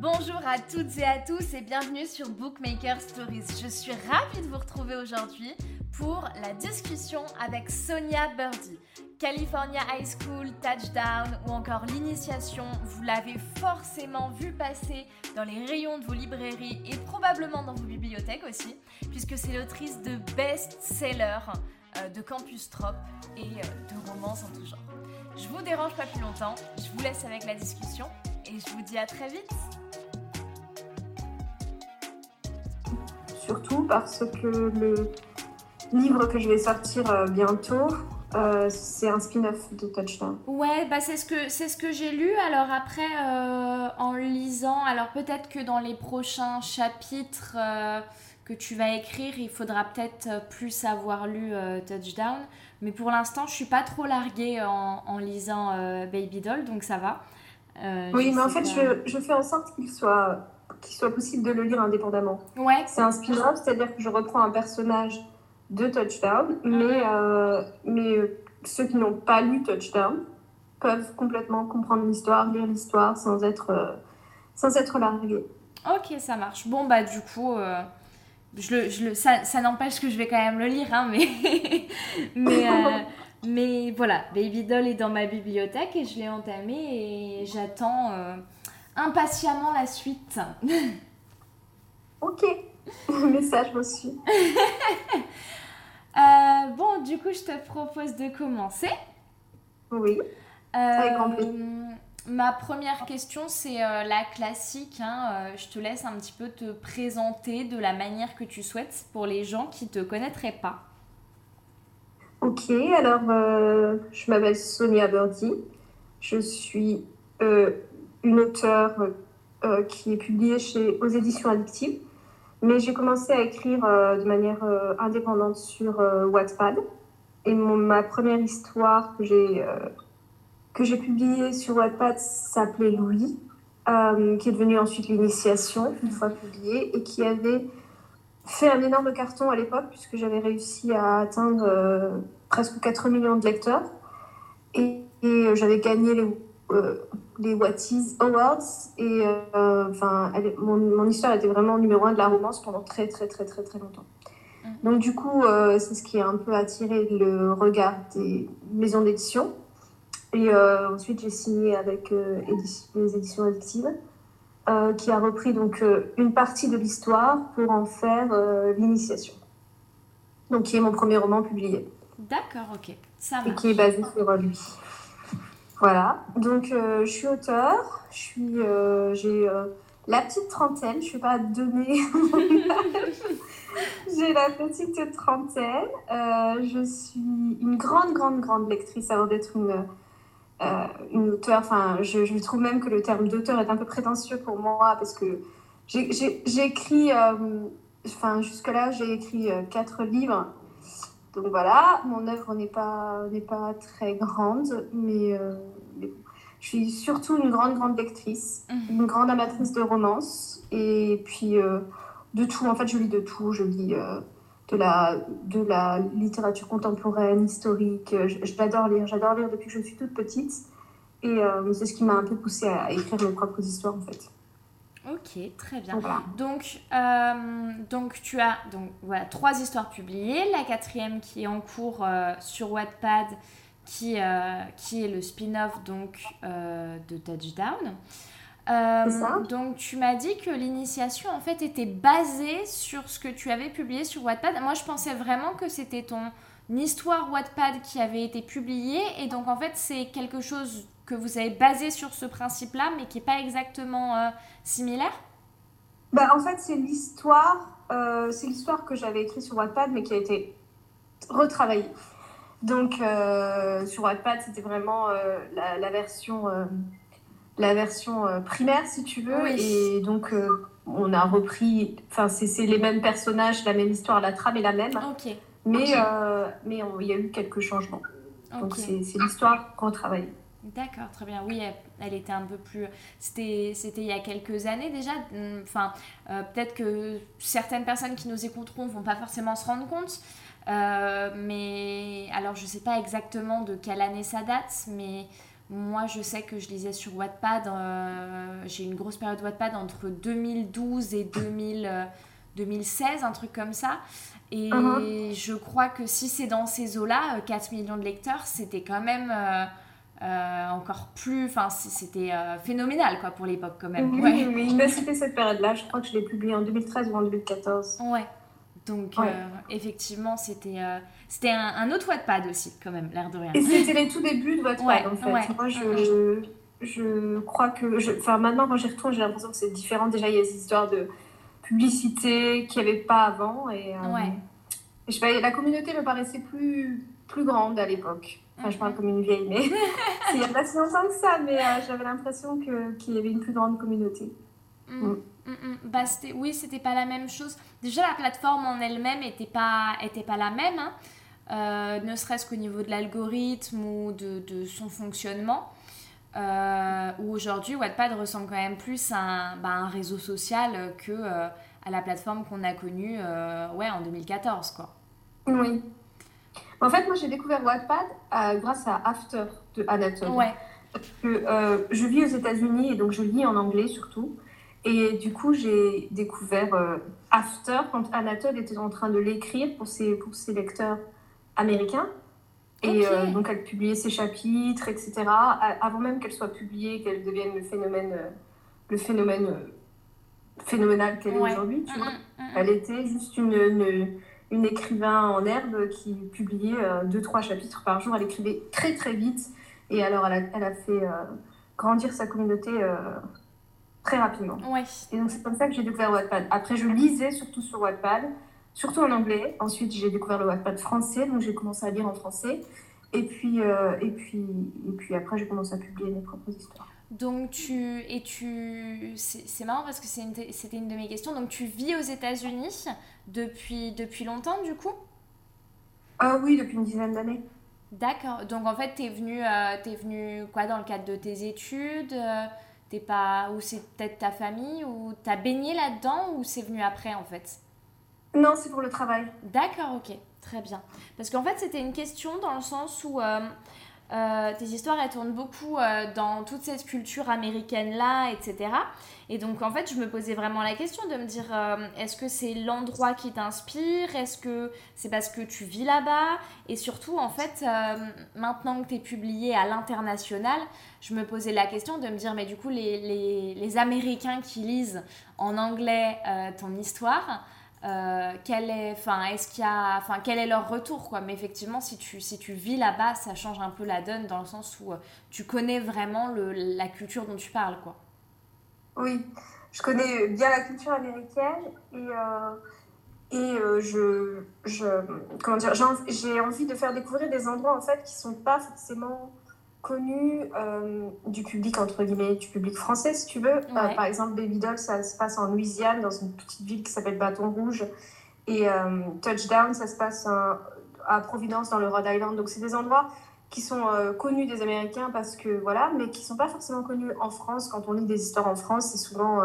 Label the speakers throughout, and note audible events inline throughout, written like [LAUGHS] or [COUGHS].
Speaker 1: Bonjour à toutes et à tous et bienvenue sur Bookmaker Stories. Je suis ravie de vous retrouver aujourd'hui pour la discussion avec Sonia Birdie. California High School, Touchdown ou encore l'initiation, vous l'avez forcément vu passer dans les rayons de vos librairies et probablement dans vos bibliothèques aussi, puisque c'est l'autrice de best-sellers euh, de Campus Trop et euh, de romances en tout genre. Je vous dérange pas plus longtemps, je vous laisse avec la discussion et je vous dis à très vite.
Speaker 2: Surtout parce que le livre que je vais sortir euh, bientôt, euh, c'est un spin-off de Touchdown.
Speaker 1: Ouais, bah c'est ce que c'est ce que j'ai lu. Alors après, euh, en lisant, alors peut-être que dans les prochains chapitres que tu vas écrire, il faudra peut-être plus avoir lu Touchdown. Mais pour l'instant, je suis pas trop larguée en, en lisant Baby Doll, donc ça va.
Speaker 2: oui, mais en fait, je, je, fais en sorte qu'il soit qu'il soit possible de le lire indépendamment.
Speaker 1: Ouais.
Speaker 2: C'est un spin-off, c'est-à-dire que je reprends un personnage de Touchdown, mais, euh, mais euh, ceux qui n'ont pas lu Touchdown peuvent complètement comprendre l'histoire, lire l'histoire sans être, euh, sans être largués.
Speaker 1: Ok, ça marche. Bon, bah du coup, je le, je le, ça, ça n'empêche que je vais quand même le lire, hein, mais, [LAUGHS] mais, mais voilà, Baby Doll est dans ma bibliothèque et je l'ai entamé et j'attends impatiemment la suite. [LAUGHS]
Speaker 2: ok, message reçu. [LAUGHS]
Speaker 1: euh, bon, du coup, je te propose de commencer.
Speaker 2: Oui.
Speaker 1: Euh, ma première question, c'est euh, la classique. Hein, euh, je te laisse un petit peu te présenter de la manière que tu souhaites pour les gens qui ne te connaîtraient pas.
Speaker 2: Ok, alors je m'appelle Sonia Birdie. Je suis une auteure euh, qui est publiée chez, aux éditions addictives. Mais j'ai commencé à écrire euh, de manière euh, indépendante sur Wattpad. Et ma première histoire que j'ai que j'ai publiée sur Wattpad s'appelait Louis, qui est devenu ensuite l'initiation, une fois publiée, et qui avait fait un énorme carton à l'époque, puisque j'avais réussi à atteindre presque 4 millions de lecteurs. Et, j'avais gagné les euh, les What Is Awards. Et euh, enfin, mon, mon, histoire était vraiment numéro un de la romance pendant très, très, très, très, très longtemps. Mm. Donc, du coup, euh, c'est ce qui a un peu attiré le regard des maisons d'édition. Et ensuite, j'ai signé avec les éditions addictives, qui a repris donc une partie de l'histoire pour en faire l'initiation. Donc, qui est mon premier roman publié.
Speaker 1: D'accord, ok. Ça marche.
Speaker 2: Et qui est basé sur lui. Voilà, donc euh, je suis auteur, je suis, euh, j'ai euh, la petite trentaine, je ne vais pas donner [LAUGHS] J'ai la petite trentaine, je suis une grande, grande, grande lectrice avant d'être une, une auteure. Enfin, je, trouve même que le terme d'auteur est un peu prétentieux pour moi parce que j'ai écrit, enfin jusque-là, j'ai écrit quatre livres donc voilà, mon œuvre n'est pas, n'est pas très grande, mais, euh, je suis surtout une grande, grande lectrice, mhm. une grande amatrice de romance, et puis euh, de tout, en fait je lis de tout, je lis euh, de, la, de la littérature contemporaine, historique, j'adore lire, j'adore lire depuis que je suis toute petite, et c'est ce qui m'a un peu poussée à écrire mes propres histoires en fait.
Speaker 1: Ok, très bien. Donc, euh, donc tu as donc, voilà, trois histoires publiées. La quatrième qui est en cours euh, sur Wattpad, qui, euh, qui est le spin-off donc, de Touchdown.
Speaker 2: Ça.
Speaker 1: donc tu m'as dit que l'initiation en fait était basée sur ce que tu avais publié sur Wattpad. Moi je pensais vraiment que c'était ton histoire Wattpad qui avait été publiée et donc en fait c'est quelque chose que vous avez basé sur ce principe-là, mais qui n'est pas exactement euh, similaire?
Speaker 2: Bah, En fait, c'est l'histoire, euh, c'est l'histoire que j'avais écrite sur Wattpad, mais qui a été retravaillée. Donc, euh, sur Wattpad, c'était vraiment la, version, la version primaire, si tu veux. Et donc, on a repris, enfin, c'est les mêmes personnages, la même histoire, la trame est la même. Mais mais il y a eu quelques changements. Donc, c'est l'histoire retravaillée.
Speaker 1: D'accord, très bien. Oui, elle, était un peu plus. C'était, c'était il y a quelques années déjà. Enfin, euh, peut-être que certaines personnes qui nous écouteront vont pas forcément se rendre compte. Euh, mais alors, je sais pas exactement de quelle année ça date, mais moi, je sais que je lisais sur Wattpad. J'ai une grosse période Wattpad entre 2012 et 2016, un truc comme ça. Et uh-huh. je crois que si c'est dans ces eaux-là, 4 millions de lecteurs, c'était quand même euh, encore plus. Enfin, c'était euh, phénoménal quoi pour l'époque quand même.
Speaker 2: Oui, ouais. oui, oui. c'était cette période-là. Je crois que je l'ai publié en 2013 ou en 2014.
Speaker 1: Ouais. Donc, euh, effectivement, c'était c'était un, autre Wattpad aussi, quand même, l'air de rien.
Speaker 2: Et c'était les tout débuts de Wattpad, en fait. Moi, je, je crois que... Je, enfin, maintenant, quand j'y retourne, j'ai l'impression que c'est différent. Déjà, il y a des histoires de publicité qu'il n'y avait pas avant. Et, ouais. je la communauté me paraissait plus, plus grande à l'époque. Enfin, je parle comme une vieille, mais [LAUGHS] il n'y a pas si longtemps que ça, mais euh, j'avais l'impression qu'il y avait une plus grande communauté.
Speaker 1: Mm. Mm. Mm, bah, oui, c'était pas la même chose. Déjà, la plateforme en elle-même n'était pas, était pas la même, hein. euh, ne serait-ce qu'au niveau de l'algorithme ou de, de, son fonctionnement. Euh, où aujourd'hui, Wattpad ressemble quand même plus à un, bah, un réseau social que euh, à la plateforme qu'on a connue ouais, en 2014. Quoi.
Speaker 2: Oui, en fait, moi, j'ai découvert Wattpad euh, grâce à After de Anatole.
Speaker 1: Ouais.
Speaker 2: que, euh, je vis aux États-Unis et donc je lis en anglais surtout. Et du coup, j'ai découvert euh, After quand Anatole était en train de l'écrire pour ses, pour ses lecteurs américains. Et donc, elle publiait ses chapitres, etc. Avant même qu'elle soit publiée, qu'elle devienne le phénomène, le phénomène phénoménal qu'elle est aujourd'hui. Tu vois. Elle était juste une, une une écrivain en herbe qui publiait euh, deux, trois chapitres par jour. Elle écrivait très, très vite. Et alors, elle a, elle a fait euh, grandir sa communauté euh, très rapidement.
Speaker 1: Ouais.
Speaker 2: Et donc, c'est comme ça que j'ai découvert Wattpad. Après, je lisais surtout sur Wattpad, surtout en anglais. Ensuite, j'ai découvert le Wattpad français, donc j'ai commencé à lire en français. Et puis, et puis, et puis après, j'ai commencé à publier mes propres histoires.
Speaker 1: Donc tu et tu c'est marrant parce que c'était une, de mes questions. Donc tu vis aux États-Unis depuis depuis longtemps du coup?
Speaker 2: Ah oui, depuis une dizaine d'années.
Speaker 1: D'accord. Donc en fait, tu es venu euh, es venu quoi dans le cadre de tes études euh, T'es pas ou c'est peut-être ta famille ou t'as baigné là-dedans ou c'est venu après en fait?
Speaker 2: Non, c'est pour le travail.
Speaker 1: D'accord, ok, très bien. Parce qu'en fait, c'était une question dans le sens où euh, tes histoires, elles tournent beaucoup euh, dans toute cette culture américaine-là, etc. Et donc, en fait, je me posais vraiment la question de me dire, euh, est-ce que c'est l'endroit qui t'inspire? Est-ce que c'est parce que tu vis là-bas? Et surtout, en fait, maintenant que tu es publié à l'international, je me posais la question de me dire, mais du coup, les, les, les Américains qui lisent en anglais ton histoire, euh, quel est, enfin, est-ce qu'il y a, enfin, quel est leur retour, quoi. Mais effectivement, si tu, si tu vis là-bas, ça change un peu la donne dans le sens où euh, tu connais vraiment le, la culture dont tu parles, quoi.
Speaker 2: Oui, je connais bien la culture américaine et, euh, et je, je, comment dire, j'ai envie de faire découvrir des endroits en fait qui sont pas forcément connu euh, du public, entre guillemets, du public français, si tu veux. Euh, par exemple, Baby Doll, ça se passe en Louisiane, dans une petite ville qui s'appelle Bâton Rouge. Et euh, Touchdown, ça se passe à Providence, dans le Rhode Island. Donc, c'est des endroits qui sont connus des Américains parce que, voilà, mais qui sont pas forcément connus en France. Quand on lit des histoires en France, c'est souvent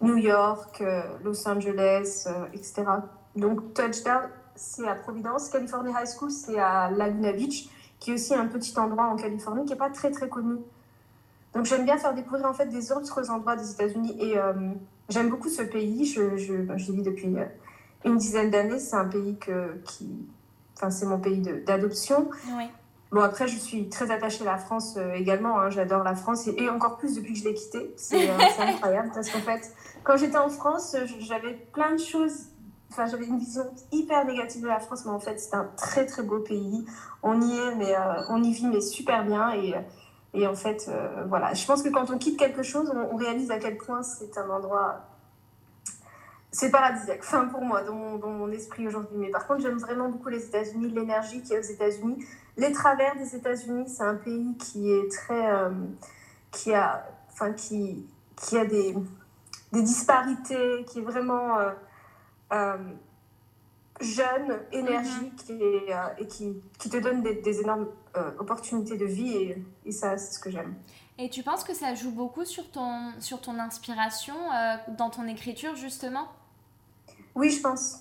Speaker 2: New York, Los Angeles, etc. Donc, Touchdown, c'est à Providence. California High School, c'est à Laguna Beach qui est aussi un petit endroit en Californie qui n'est pas très très connu. Donc j'aime bien faire découvrir en fait des autres endroits des États-Unis et euh, j'aime beaucoup ce pays. Je, je, ben, je vis depuis euh, une dizaine d'années. C'est un pays que, qui, enfin c'est mon pays d'adoption.
Speaker 1: Oui.
Speaker 2: Bon après je suis très attachée à la France euh, également. Hein. J'adore la France et, encore plus depuis que je l'ai quittée. C'est [LAUGHS] incroyable parce qu'en fait quand j'étais en France j'avais plein de choses Enfin, j'avais une vision hyper négative de la France, mais en fait, c'est un très très beau pays. On y est, mais euh, on y vit, mais super bien. Et, et en fait, euh, voilà. Je pense que quand on quitte quelque chose, on, réalise à quel point c'est un endroit. C'est paradisiaque, enfin pour moi, dans mon, dans mon esprit aujourd'hui. Mais par contre, j'aime vraiment beaucoup les États-Unis, l'énergie qu'il y a aux États-Unis. Les travers des États-Unis, c'est un pays qui est très. Euh, qui a, enfin, qui, qui a des, des disparités, qui est vraiment jeune, énergique mhm. et, euh, et qui, qui, te donne des, des énormes euh, opportunités de vie et, et ça, c'est ce que j'aime.
Speaker 1: Et tu penses que ça joue beaucoup sur ton, sur ton inspiration dans ton écriture, justement?
Speaker 2: Oui, je pense.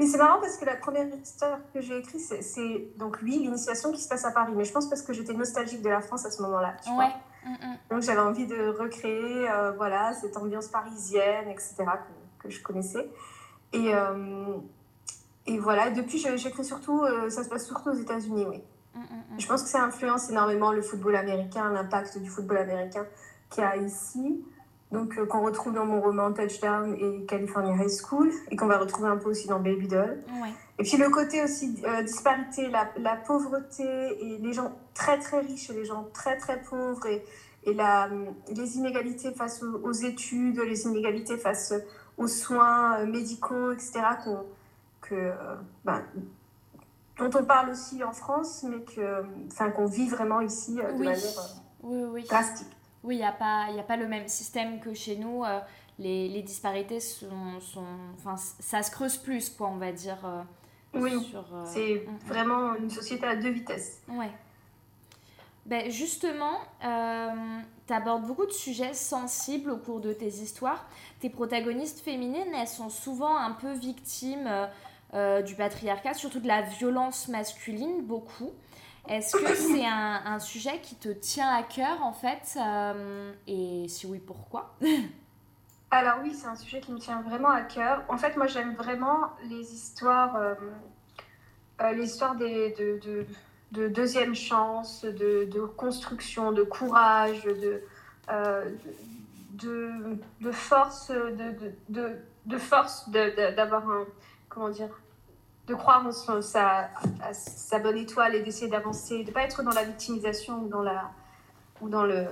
Speaker 2: Mais c'est marrant parce que la première histoire que j'ai écrite, c'est donc lui, l'initiation qui se passe à Paris. Mais je pense parce que j'étais nostalgique de la France à ce moment-là. Ouais. Mm, mm. Donc j'avais envie de recréer euh, voilà, cette ambiance parisienne, etc., que, que je connaissais. Et, euh, et voilà, depuis, j'écris surtout, euh, ça se passe surtout aux États-Unis, oui. Mm, je pense que ça influence énormément le football américain, l'impact du football américain qu'il y a ici. Donc, qu'on retrouve dans mon roman Touchdown et California High School, et qu'on va retrouver un peu aussi dans Baby Doll. Et puis le côté aussi disparité, la, la, pauvreté, et les gens très très riches et les gens très très pauvres, et et la, les inégalités face aux, études, les inégalités face aux soins euh, médicaux, etc., que, euh, ben, dont on parle aussi en France, mais qu'on vit vraiment ici euh, de manière drastique.
Speaker 1: Oui, il n'y a, pas, a pas le même système que chez nous. les, les, disparités sont, sont, enfin, ça se creuse plus, quoi, on va dire.
Speaker 2: oui, c'est mm, mm. vraiment une société à deux vitesses.
Speaker 1: Ouais. Ben justement, tu abordes beaucoup de sujets sensibles au cours de tes histoires. Tes protagonistes féminines, elles sont souvent un peu victimes euh, euh, du patriarcat, surtout de la violence masculine, beaucoup. Est-ce que [COUGHS] c'est un, un, sujet qui te tient à cœur, en fait Et si oui, pourquoi? [LAUGHS]
Speaker 2: Alors oui, c'est un sujet qui me tient vraiment à cœur. En fait, moi, j'aime vraiment les histoires, les histoires des, de de deuxième chance, de, de construction, de courage, de, euh, de, de, force, de, de, de force d'avoir un, comment dire, de croire en son, sa, sa bonne étoile et d'essayer d'avancer, de ne pas être dans la victimisation ou dans la, ou dans le,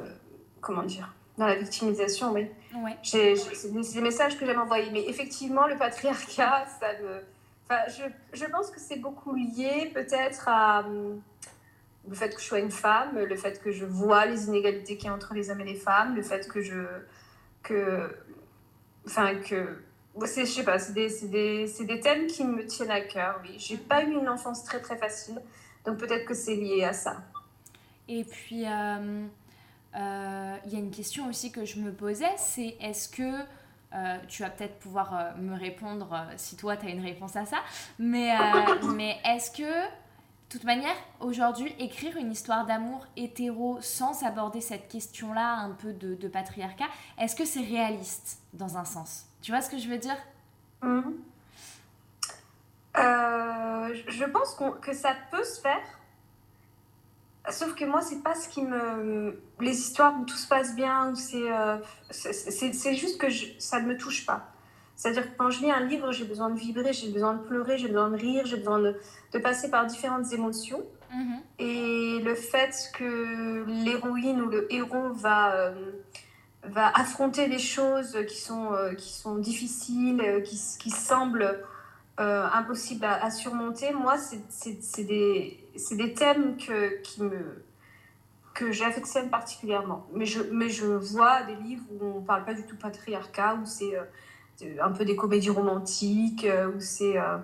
Speaker 2: comment dire, dans la victimisation, oui. Ouais. c'est des, messages que j'aime envoyer. Mais effectivement, le patriarcat, ça me je, je, pense que c'est beaucoup lié peut-être à hum, le fait que je sois une femme, le fait que je vois les inégalités qu'il y a entre les hommes et les femmes, le fait que je. que. Enfin, que. Je sais pas, c'est des, des, des, thèmes qui me tiennent à cœur, oui. J'ai pas eu une enfance très très facile, donc peut-être que c'est lié à ça.
Speaker 1: Et puis, euh, euh, il y a une question aussi que je me posais, c'est est-ce que euh, tu vas peut-être pouvoir euh, me répondre euh, si toi tu as une réponse à ça. Mais, mais est-ce que, de toute manière, aujourd'hui, écrire une histoire d'amour hétéro sans aborder cette question-là un peu de, patriarcat, est-ce que c'est réaliste dans un sens? Tu vois ce que je veux dire?
Speaker 2: Mmh. Je pense que ça peut se faire. Sauf que moi, c'est pas ce qui me. Les histoires où tout se passe bien, où c'est. Euh, c'est juste que ça ne me touche pas. C'est-à-dire que quand je lis un livre, j'ai besoin de vibrer, j'ai besoin de pleurer, j'ai besoin de rire, j'ai besoin de, de, passer par différentes émotions. Mm-hmm. Et le fait que l'héroïne ou le héros va, euh, va affronter des choses qui sont, euh, qui sont difficiles, qui, qui semblent impossibles à, à, surmonter, moi, c'est des c'est des thèmes que, qui me, que j'affectionne particulièrement. Mais je, mais je vois des livres où on ne parle pas du tout patriarcat, où c'est euh, un peu des comédies romantiques, euh, où c'est euh,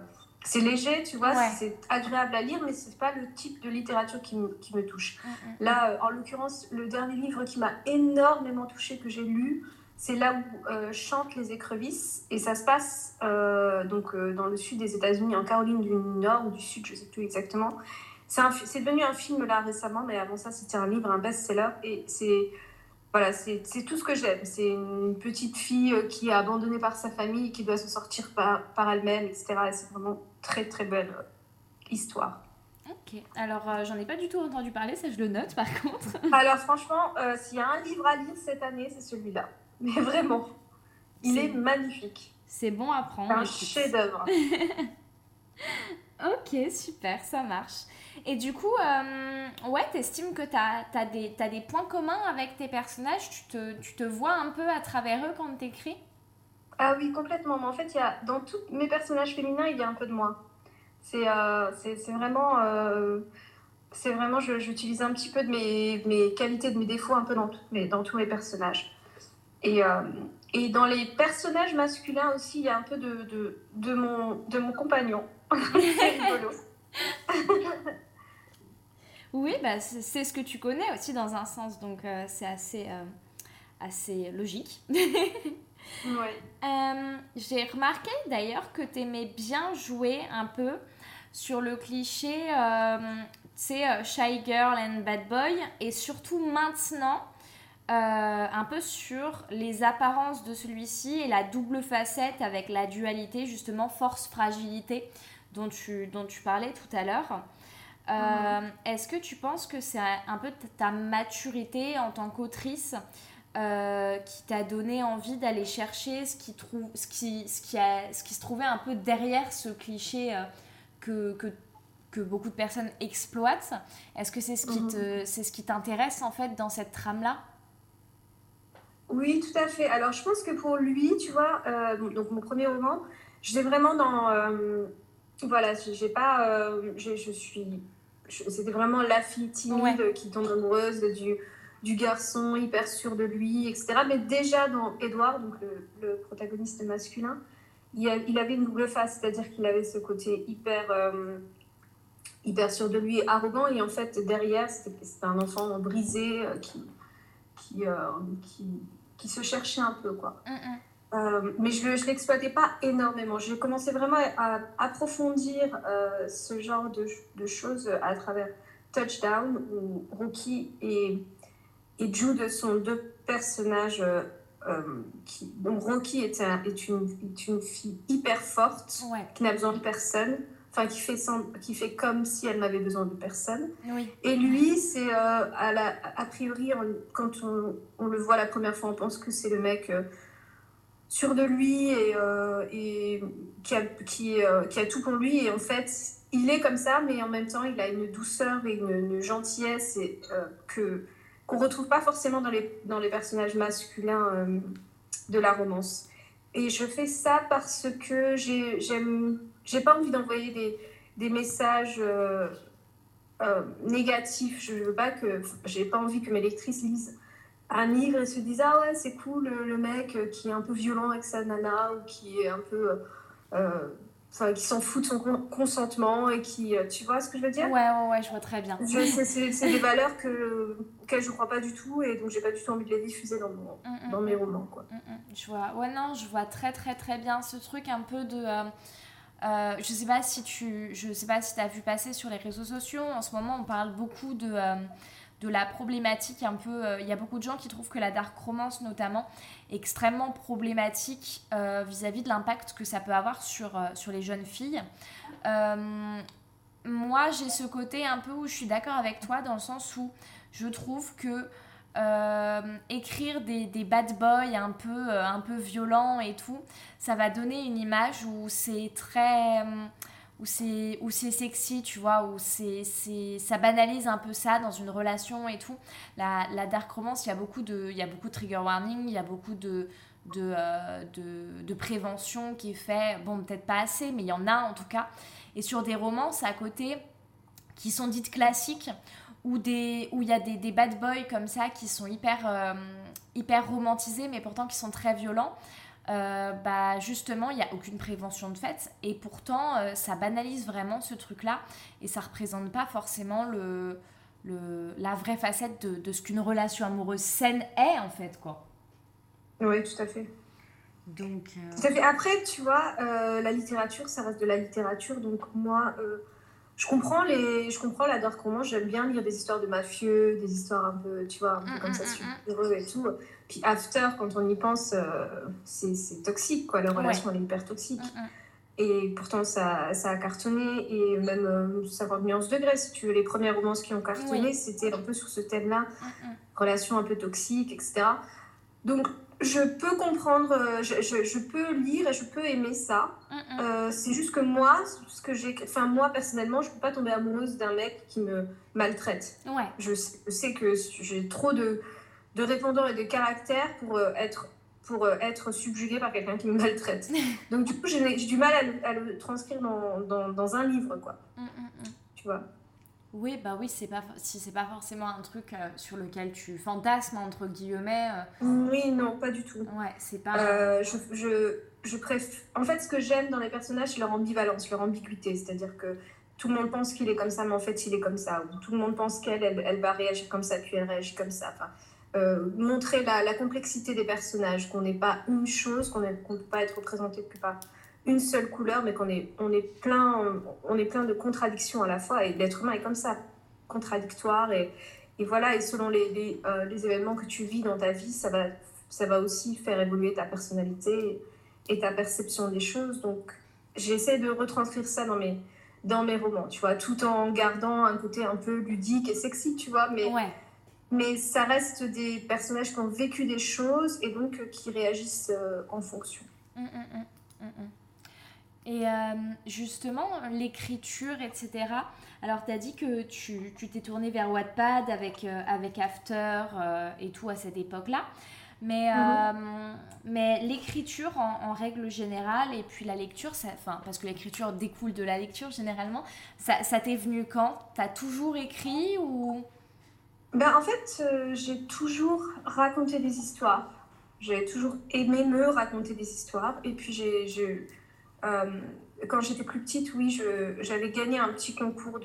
Speaker 2: c'est léger, tu vois, c'est agréable à lire, mais ce n'est pas le type de littérature qui me, qui me touche. Mm, mm. Là, en l'occurrence, le dernier livre qui m'a énormément touchée, que j'ai lu, c'est là où chantent les écrevisses, et ça se passe donc, dans le sud des États-Unis, en Caroline du Nord ou du Sud, je ne sais plus exactement. C'est devenu un film là récemment, mais avant ça, c'était un livre, un best-seller. Et c'est voilà, c'est tout ce que j'aime. C'est une petite fille euh, qui est abandonnée par sa famille, qui doit se sortir par, par elle-même, etc. c'est vraiment très très belle euh, histoire.
Speaker 1: Ok, alors euh, j'en ai pas du tout entendu parler, ça je le note par contre. [LAUGHS]
Speaker 2: alors franchement, s'il y a un livre à lire cette année, c'est celui-là. Mais vraiment, il est, magnifique.
Speaker 1: C'est bon à prendre.
Speaker 2: un chef-d'œuvre. [LAUGHS]
Speaker 1: ok, super, ça marche. Et du coup, euh, ouais, t'estimes que t'as as des, as des points communs avec tes personnages? Tu te, tu te vois un peu à travers eux quand t'écris?
Speaker 2: Ah oui, complètement. Mais en fait, y a, dans tous mes personnages féminins, il y a un peu de moi. C'est euh, vraiment... Euh, c'est vraiment, j'utilise un petit peu de mes, mes, qualités, de mes défauts un peu dans, mes, dans tous mes personnages. Et, euh, et dans les personnages masculins aussi, il y a un peu de, de, de mon, de mon compagnon. [LAUGHS] c'est rigolo. [LAUGHS]
Speaker 1: Oui, bah, c'est ce que tu connais aussi dans un sens, donc euh, c'est assez, euh, assez logique. [LAUGHS]
Speaker 2: ouais.
Speaker 1: J'ai remarqué d'ailleurs que tu aimais bien jouer un peu sur le cliché, c'est Shy Girl and Bad Boy, et surtout maintenant, un peu sur les apparences de celui-ci et la double facette avec la dualité, justement, force-fragilité dont tu, dont tu parlais tout à l'heure. Euh, est-ce que tu penses que c'est un peu ta maturité en tant qu'autrice euh, qui t'a donné envie d'aller chercher ce qui, trouve, ce, qui, ce, qui a, ce qui se trouvait un peu derrière ce cliché euh, que, que, que, beaucoup de personnes exploitent? Est-ce que c'est ce qui te, c'est ce qui t'intéresse en fait dans cette trame-là?
Speaker 2: Oui, tout à fait. Alors je pense que pour lui, tu vois, donc mon premier roman, j'étais vraiment dans voilà, j'ai pas, je suis c'était vraiment la fille timide qui tombe amoureuse du, du garçon hyper sûr de lui, etc. Mais déjà dans Edward, donc le, protagoniste masculin, il, il, avait une double face, c'est-à-dire qu'il avait ce côté hyper, euh, hyper sûr de lui, arrogant, et en fait derrière c'était un enfant brisé euh, qui, qui, euh, qui, qui, se cherchait un peu quoi. Mm, mm. Euh, mais je ne l'exploitais pas énormément. J'ai commencé vraiment à, approfondir euh, ce genre de, de, choses à travers Touchdown, où Rookie et, et Jude sont deux personnages. Qui, donc Rocky est, est, une, est, une, fille hyper forte, qui n'a besoin de personne, enfin qui fait, qui fait comme si elle n'avait besoin de personne. Et lui, c'est à la, a priori, quand on, on, le voit la première fois, on pense que c'est le mec sûr de lui et, euh, et qui, a, qui, euh, qui, a, tout pour lui. Et en fait, il est comme ça, mais en même temps, il a une douceur et une, gentillesse et, euh, que qu'on retrouve pas forcément dans les, dans les personnages masculins de la romance. Et je fais ça parce que j'aime j'ai pas envie d'envoyer des, des, messages négatifs. Je veux pas que j'ai pas envie que mes lectrices lisent un livre et se disent ah ouais c'est cool le, mec qui est un peu violent avec sa nana ou qui est un peu euh, euh, enfin qui s'en fout de son consentement et qui euh, tu vois ce que je veux dire?
Speaker 1: Ouais ouais ouais je vois très bien
Speaker 2: c'est des valeurs que auxquelles je crois pas du tout et donc j'ai pas du tout envie de les diffuser dans, mon, mm, mm, dans mes mm. romans quoi
Speaker 1: je vois ouais non je vois très très très bien ce truc un peu de euh, je sais pas si tu je sais pas si as vu passer sur les réseaux sociaux en ce moment on parle beaucoup de de la problématique un peu. Euh, il y a beaucoup de gens qui trouvent que la dark romance, notamment, est extrêmement problématique euh, vis-à-vis de l'impact que ça peut avoir sur, euh, sur les jeunes filles. moi, j'ai ce côté un peu où je suis d'accord avec toi, dans le sens où je trouve que. Écrire des, des, bad boys un peu, un peu violents et tout, ça va donner une image où c'est très où c'est où c'est sexy tu vois où c'est ça banalise un peu ça dans une relation et tout. La, la dark romance il y a beaucoup de y a beaucoup de trigger warning il y a beaucoup de euh, de, de, prévention qui est fait. Bon peut-être pas assez mais il y en a en tout cas. Et sur des romances à côté qui sont dites classiques où des où il y a des, des, bad boys comme ça qui sont hyper euh, hyper romantisés mais pourtant qui sont très violents euh, bah justement, il n'y a aucune prévention de fait. Et pourtant, euh, ça banalise vraiment ce truc-là. Et ça représente pas forcément le, le, la vraie facette de, de ce qu'une relation amoureuse saine est, en fait. quoi.
Speaker 2: Oui, tout à fait.
Speaker 1: Donc,
Speaker 2: euh, fait. Après, tu vois, la littérature, ça reste de la littérature. Donc, moi, je comprends, les... je comprends la dark romance. J'aime bien lire des histoires de mafieux, des histoires un peu, tu vois, un peu mm, comme mm, ça, mm, super et tout. Puis After, quand on y pense, euh, c'est toxique, quoi. La relation, elle est hyper toxique. Et pourtant, ça, ça, a cartonné. Et même euh, 50 nuances degrés, si tu veux, les premières romances qui ont cartonné, c'était un peu sur ce thème-là. Mm, relation un peu toxique, etc. Donc, je peux comprendre, euh, je, je, peux lire et je peux aimer ça. Euh, c'est juste que moi, ce que j'ai, enfin moi personnellement, je peux pas tomber amoureuse d'un mec qui me maltraite.
Speaker 1: Ouais.
Speaker 2: Je, je sais que j'ai trop de de répondants et de caractère pour euh, être pour euh, être subjugué par quelqu'un qui me maltraite. [LAUGHS] Donc du coup, j'ai du mal à le, transcrire dans, dans, dans, un livre, quoi. Mm, mm, mm. Tu vois
Speaker 1: oui, bah oui, c'est pas si c'est pas forcément un truc euh, sur lequel tu fantasmes entre guillemets.
Speaker 2: Oui, non, pas du tout.
Speaker 1: Ouais, c'est pas.
Speaker 2: je, je, je préfère. En fait, ce que j'aime dans les personnages, c'est leur ambivalence, leur ambiguïté, c'est-à-dire que tout le monde pense qu'il est comme ça, mais en fait, il est comme ça. Ou tout le monde pense qu'elle, elle, elle, va réagir comme ça, puis elle réagit comme ça. Enfin, montrer la, complexité des personnages, qu'on n'est pas une chose, qu'on ne peut pas être représenté que par une seule couleur, mais qu'on est, on est, plein, on est plein de contradictions à la fois. Et l'être humain est comme ça, contradictoire. Et, et voilà, et selon les, les, euh, les, événements que tu vis dans ta vie, ça va, ça va aussi faire évoluer ta personnalité et ta perception des choses. Donc, j'essaie de retranscrire ça dans mes, dans mes romans, tu vois, tout en gardant un côté un peu ludique et sexy, tu vois, mais, mais ça reste des personnages qui ont vécu des choses et donc euh, qui réagissent euh, en fonction. Mmh, mmh,
Speaker 1: mmh, et euh, justement, l'écriture, etc. Alors, tu as dit que tu t'es tourné vers Wattpad avec, euh, avec After euh, et tout à cette époque-là. Mais, mhm. mais l'écriture en, règle générale et puis la lecture, ça, parce que l'écriture découle de la lecture généralement, ça, ça t'est venu quand? Tu as toujours écrit ou?
Speaker 2: Ben, En fait, j'ai toujours raconté des histoires. J'ai toujours aimé me raconter des histoires. Et puis, j'ai euh, quand j'étais plus petite, oui, j'avais gagné un petit concours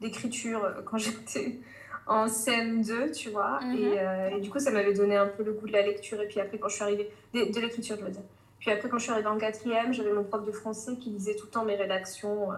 Speaker 2: d'écriture de, quand [LAUGHS] j'étais en CM2, tu vois. Mhm. Euh, et, du coup, ça m'avait donné un peu le goût de la lecture. Et puis après, quand je suis arrivée, de, l'écriture, je veux dire. Puis après, quand je suis arrivée en quatrième, j'avais mon prof de français qui lisait tout le temps mes rédactions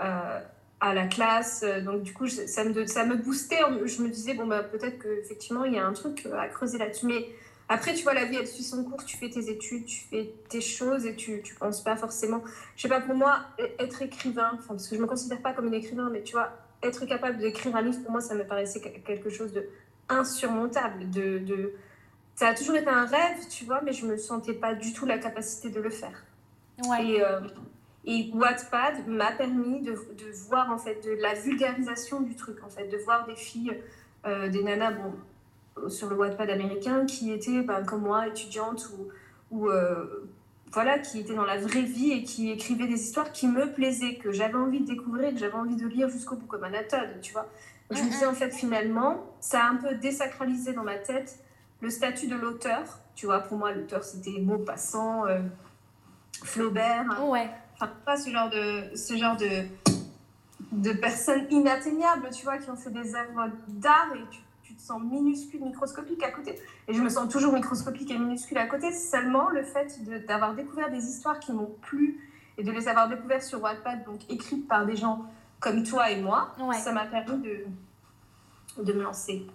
Speaker 2: euh, à la classe. Donc, du coup, ça, me, ça me boostait. Je me disais, bon, bah, peut-être qu'effectivement, il y a un truc à creuser là-dessus. Mais après, tu vois, la vie, elle suit son cours, tu fais tes études, tu fais tes choses et tu ne penses pas forcément. Je sais pas, pour moi, e-, être écrivain, parce que je me considère pas comme une écrivain, mais tu vois, être capable d'écrire un livre, pour moi, ça me paraissait quelque chose de insurmontable. De, de... Ça a toujours été un rêve, tu vois, mais je me sentais pas du tout la capacité de le faire. Ouais. Et, euh, et Wattpad m'a permis de, de, voir, en fait, de la vulgarisation du truc, en fait, de voir des filles, euh, des nanas, bon sur le Wattpad américain qui étaient ben, comme moi, étudiantes ou, ou euh, voilà, qui étaient dans la vraie vie et qui écrivaient des histoires qui me plaisaient, que j'avais envie de découvrir, que j'avais envie de lire jusqu'au bout comme Anatole, tu vois. je me disais en fait finalement, ça a un peu désacralisé dans ma tête le statut de l'auteur. Tu vois, pour moi, l'auteur c'était Maupassant, euh, Flaubert.
Speaker 1: Ouais.
Speaker 2: Enfin, pas ce genre de, ce genre de, de personnes inatteignables, tu vois, qui ont fait des œuvres d'art et tu tu te sens minuscule, microscopique à côté. Et je me sens toujours microscopique et minuscule à côté. Seulement le fait d'avoir découvert des histoires qui m'ont plu et de les avoir découvertes sur Wattpad, donc écrites par des gens comme toi et moi, ça m'a permis de, de me lancer.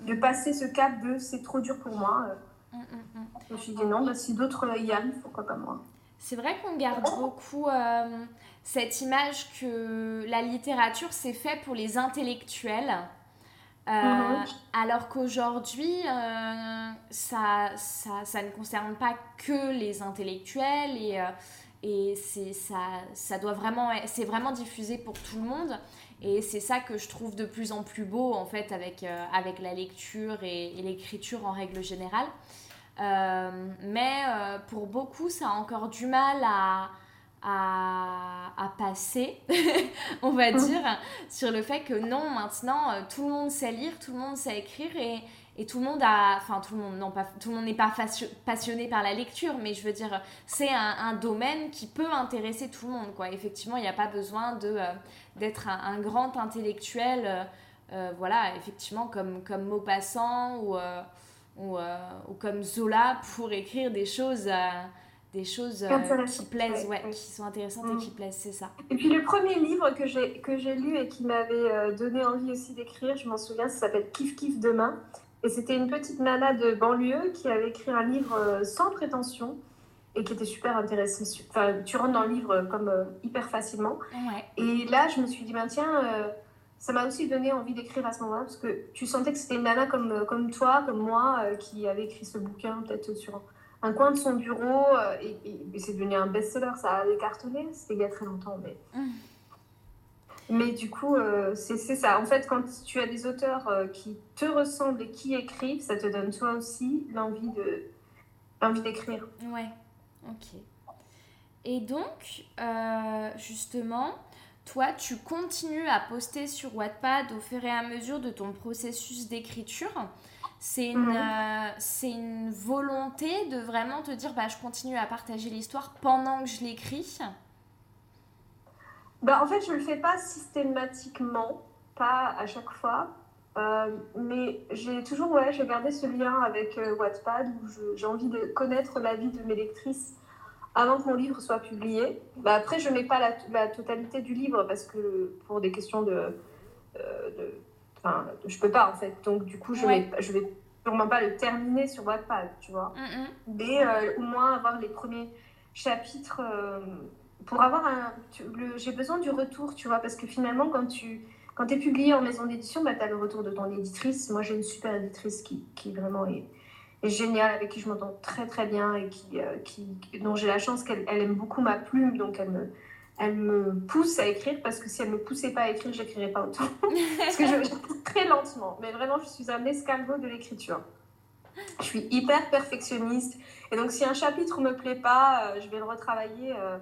Speaker 2: De passer ce cap de c'est trop dur pour moi. Mm, mm, mm. Je me suis dit non, bah, si d'autres y arrivent, pourquoi pas moi
Speaker 1: c'est vrai qu'on garde beaucoup euh, cette image que la littérature, c'est fait pour les intellectuels. Euh, mhm. Alors qu'aujourd'hui, euh, ça, ça, ça, ne concerne pas que les intellectuels et, euh, et c'est ça, ça doit vraiment, c'est vraiment diffusé pour tout le monde. Et c'est ça que je trouve de plus en plus beau en fait avec, avec la lecture et, et l'écriture en règle générale. mais pour beaucoup, ça a encore du mal à, à, passer, [LAUGHS] on va dire, sur le fait que non, maintenant, euh, tout le monde sait lire, tout le monde sait écrire et, et tout le monde a, enfin tout le monde, pas, tout le monde n'est pas passionné par la lecture, mais je veux dire, c'est un, domaine qui peut intéresser tout le monde, quoi. Effectivement, il n'y a pas besoin de euh, d'être un, grand intellectuel, euh, voilà, effectivement, comme comme Maupassant ou, ou, comme Zola pour écrire des choses des choses euh, qui plaisent, ouais, qui sont intéressantes et qui mm. plaisent, c'est ça.
Speaker 2: Et puis le premier livre que j'ai que j'ai lu et qui m'avait euh, donné envie aussi d'écrire, je m'en souviens, ça s'appelle Kiff Kiff demain. Et c'était une petite nana de banlieue qui avait écrit un livre euh, sans prétention et qui était super intéressant. Enfin, tu rentres dans le livre comme hyper facilement. Et là, je me suis dit, ben tiens, ça m'a aussi donné envie d'écrire à ce moment-là parce que tu sentais que c'était une nana comme, comme toi, comme moi, qui avait écrit ce bouquin peut-être sur un coin de son bureau euh, et, c'est devenu un best-seller. Ça a cartonné, c'était il y a très longtemps. Mais, mm. mais du coup, euh, c'est ça. En fait, quand tu as des auteurs euh, qui te ressemblent et qui écrivent, ça te donne toi aussi l'envie de l'envie d'écrire.
Speaker 1: Ouais, ok. Et donc, justement, toi, tu continues à poster sur Wattpad au fur et à mesure de ton processus d'écriture. C'est une, mhm. euh, c'est une volonté de vraiment te dire bah, je continue à partager l'histoire pendant que je l'écris
Speaker 2: bah, En fait, je ne le fais pas systématiquement, pas à chaque fois. mais j'ai toujours, ouais, j'ai gardé ce lien avec Wattpad où j'ai envie de connaître la vie de mes lectrices avant que mon livre soit publié. Bah, après, je ne mets pas la, la, totalité du livre parce que pour des questions de. Euh, de enfin, je peux pas en fait. Donc, du coup, je ne je vais sûrement pas le terminer sur Wattpad, tu vois. Mm, mm. Mais euh, au moins avoir les premiers chapitres. Euh, pour avoir un. J'ai besoin du retour, tu vois, parce que finalement, quand tu. Quand es publié en maison d'édition, bah, tu as le retour de ton éditrice. Moi, j'ai une super éditrice qui, qui vraiment est, géniale, avec qui je m'entends très très bien et qui, euh, qui dont j'ai la chance qu'elle elle aime beaucoup ma plume, donc elle me, elle me pousse à écrire parce que si elle me poussait pas à écrire, j'écrirais pas autant. [LAUGHS] parce que je très lentement, mais vraiment je suis un escargot de l'écriture. Je suis hyper perfectionniste et donc si un chapitre me plaît pas, euh, je vais le retravailler euh,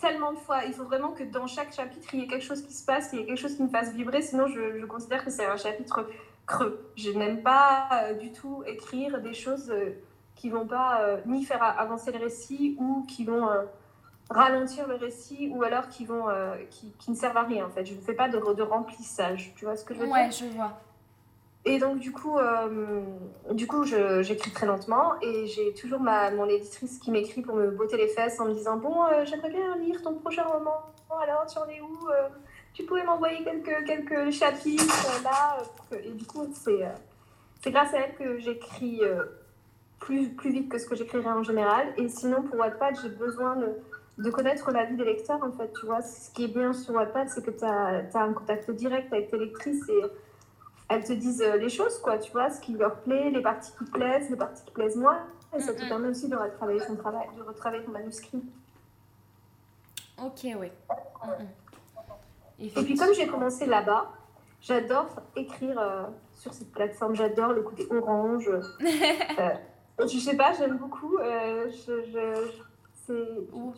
Speaker 2: tellement de fois. Il faut vraiment que dans chaque chapitre il y ait quelque chose qui se passe, il y ait quelque chose qui me fasse vibrer, sinon je, je considère que c'est un chapitre creux. Je n'aime pas euh, du tout écrire des choses qui vont pas ni faire avancer le récit ou qui vont ralentir le récit ou alors qui vont qui, qui, ne servent à rien en fait. Je ne fais pas de, de remplissage. Tu vois ce que je veux dire
Speaker 1: Ouais, je vois.
Speaker 2: Et donc du coup, du coup, j'écris très lentement et j'ai toujours ma mon éditrice qui m'écrit pour me botter les fesses en me disant bon, j'aimerais bien lire ton prochain roman. alors tu en es où tu pouvais m'envoyer quelques, quelques chapitres là. Et du coup, c'est, euh, c'est grâce à elle que j'écris euh, plus, plus vite que ce que j'écrirais en général. Et sinon, pour Wattpad, j'ai besoin de, de, connaître la vie des lecteurs, en fait. Tu vois, ce qui est bien sur Wattpad, c'est que tu as, as, un contact direct avec tes lectrices et elles te disent euh, les choses, quoi. Tu vois, ce qui leur plaît, les parties qui plaisent, les parties qui plaisent moins. Et ça te permet aussi de retravailler ton travail, de retravailler ton manuscrit.
Speaker 1: Ok, oui.
Speaker 2: Et puis comme j'ai commencé là-bas, j'adore écrire euh, sur cette plateforme. J'adore le côté orange. [LAUGHS] euh, je sais pas, j'aime beaucoup. Euh,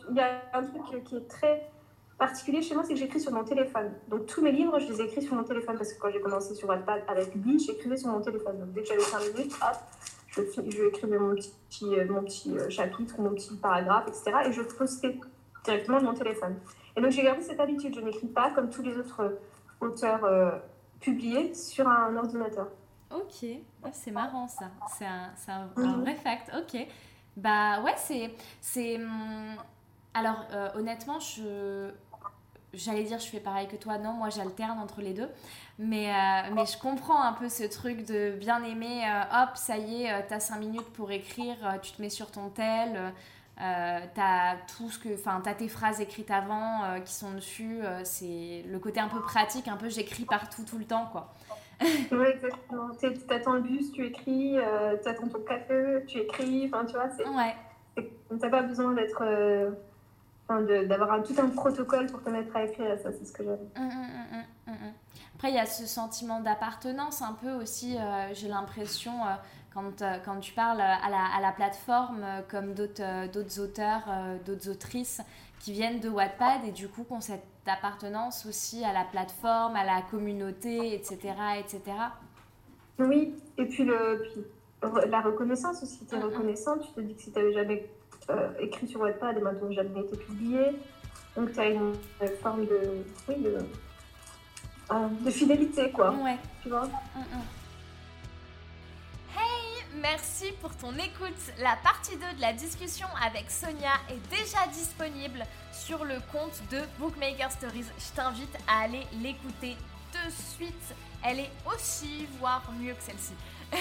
Speaker 2: il y a un truc qui est très particulier chez moi, c'est que j'écris sur mon téléphone. Donc tous mes livres, je les écris sur mon téléphone parce que quand j'ai commencé sur Wattpad avec lui, j'écrivais sur mon téléphone. Donc dès que j'avais 5 minutes, hop, je, je écrivais mon petit, euh, mon petit chapitre, mon petit paragraphe, etc. Et je postais directement de mon téléphone. Et donc j'ai gardé cette habitude, je n'écris pas comme tous les autres euh, auteurs euh, publiés sur un ordinateur.
Speaker 1: Ok, ah, c'est marrant ça, c'est un, un, un, vrai fact, ok. Bah ouais, c'est... c'est hum, alors euh, honnêtement, je... J'allais dire je fais pareil que toi, non, moi j'alterne entre les deux. Mais, mais je comprends un peu ce truc de bien aimer, hop, ça y est, t'as 5 minutes pour écrire, tu te mets sur ton tel, euh, t'as tout ce que, enfin, t'as tes phrases écrites avant euh, qui sont dessus. Euh, c'est le côté un peu pratique, un peu j'écris partout tout le temps, quoi.
Speaker 2: Oui, exactement. T'attends le bus, tu écris. t'attends ton café, tu écris. Enfin, tu vois, c'est. Ouais. T'as pas besoin d'être. d'avoir tout un protocole pour te mettre à écrire. Ça, c'est ce que j'aime. Hum, hum,
Speaker 1: hum, Après, il y a ce sentiment d'appartenance un peu aussi. J'ai l'impression quand, euh, quand tu parles à la, à la plateforme, euh, comme d'autres euh, auteurs, d'autres autrices qui viennent de Wattpad et du coup qui ont cette appartenance aussi à la plateforme, à la communauté, etc. etc.
Speaker 2: Oui, et puis, le, puis la reconnaissance aussi. Tu es reconnaissant, tu te dis que si tu n'avais jamais écrit sur Wattpad et maintenant jamais été publié, donc tu as une, forme de, oui, de, de fidélité, quoi.
Speaker 1: Ouais.
Speaker 2: Tu vois?
Speaker 1: Merci pour ton écoute. La partie 2 de la discussion avec Sonia est déjà disponible sur le compte de Bookmaker Stories. Je t'invite à aller l'écouter de suite. Elle est aussi, voire mieux que celle-ci. [LAUGHS]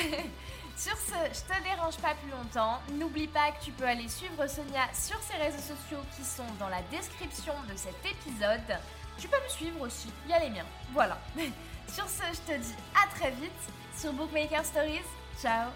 Speaker 1: sur ce, je te dérange pas plus longtemps. N'oublie pas que tu peux aller suivre Sonia sur ses réseaux sociaux qui sont dans la description de cet épisode. Tu peux me suivre aussi, il y a les miens. Voilà. [LAUGHS] sur ce, je te dis à très vite sur Bookmaker Stories. Ciao